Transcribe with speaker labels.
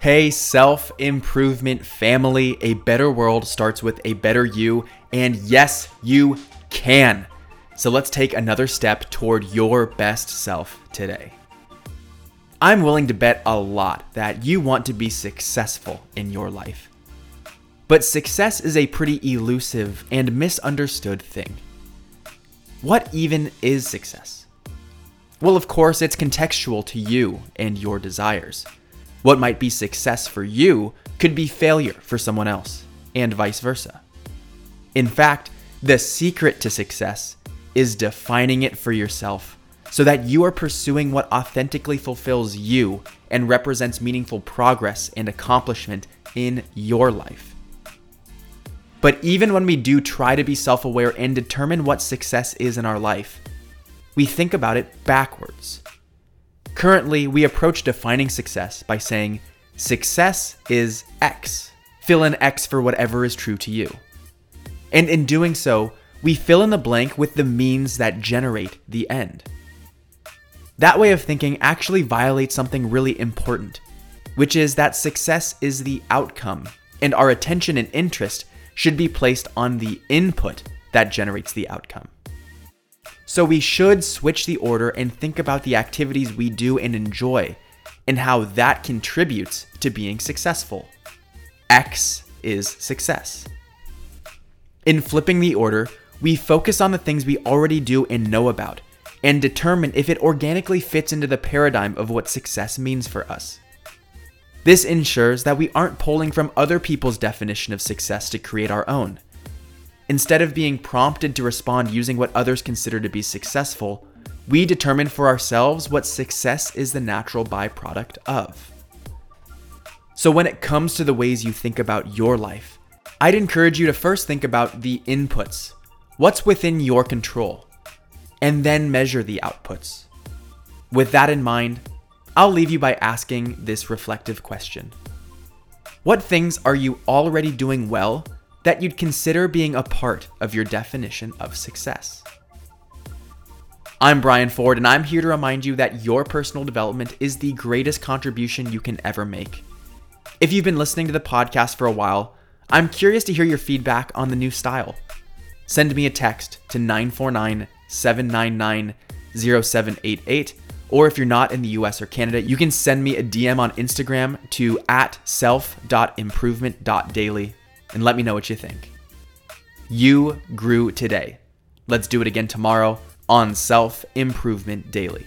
Speaker 1: Hey, self improvement family, a better world starts with a better you, and yes, you can. So let's take another step toward your best self today. I'm willing to bet a lot that you want to be successful in your life. But success is a pretty elusive and misunderstood thing. What even is success? Well, of course, it's contextual to you and your desires. What might be success for you could be failure for someone else, and vice versa. In fact, the secret to success is defining it for yourself so that you are pursuing what authentically fulfills you and represents meaningful progress and accomplishment in your life. But even when we do try to be self aware and determine what success is in our life, we think about it backwards. Currently, we approach defining success by saying, success is X. Fill in X for whatever is true to you. And in doing so, we fill in the blank with the means that generate the end. That way of thinking actually violates something really important, which is that success is the outcome, and our attention and interest should be placed on the input that generates the outcome. So we should switch the order and think about the activities we do and enjoy and how that contributes to being successful. X is success. In flipping the order, we focus on the things we already do and know about and determine if it organically fits into the paradigm of what success means for us. This ensures that we aren't pulling from other people's definition of success to create our own. Instead of being prompted to respond using what others consider to be successful, we determine for ourselves what success is the natural byproduct of. So, when it comes to the ways you think about your life, I'd encourage you to first think about the inputs, what's within your control, and then measure the outputs. With that in mind, I'll leave you by asking this reflective question What things are you already doing well that you'd consider being a part of your definition of success. I'm Brian Ford, and I'm here to remind you that your personal development is the greatest contribution you can ever make. If you've been listening to the podcast for a while, I'm curious to hear your feedback on the new style. Send me a text to 949 799 0788, or if you're not in the US or Canada, you can send me a DM on Instagram to at self.improvement.daily and let me know what you think. You grew today. Let's do it again tomorrow on Self Improvement Daily.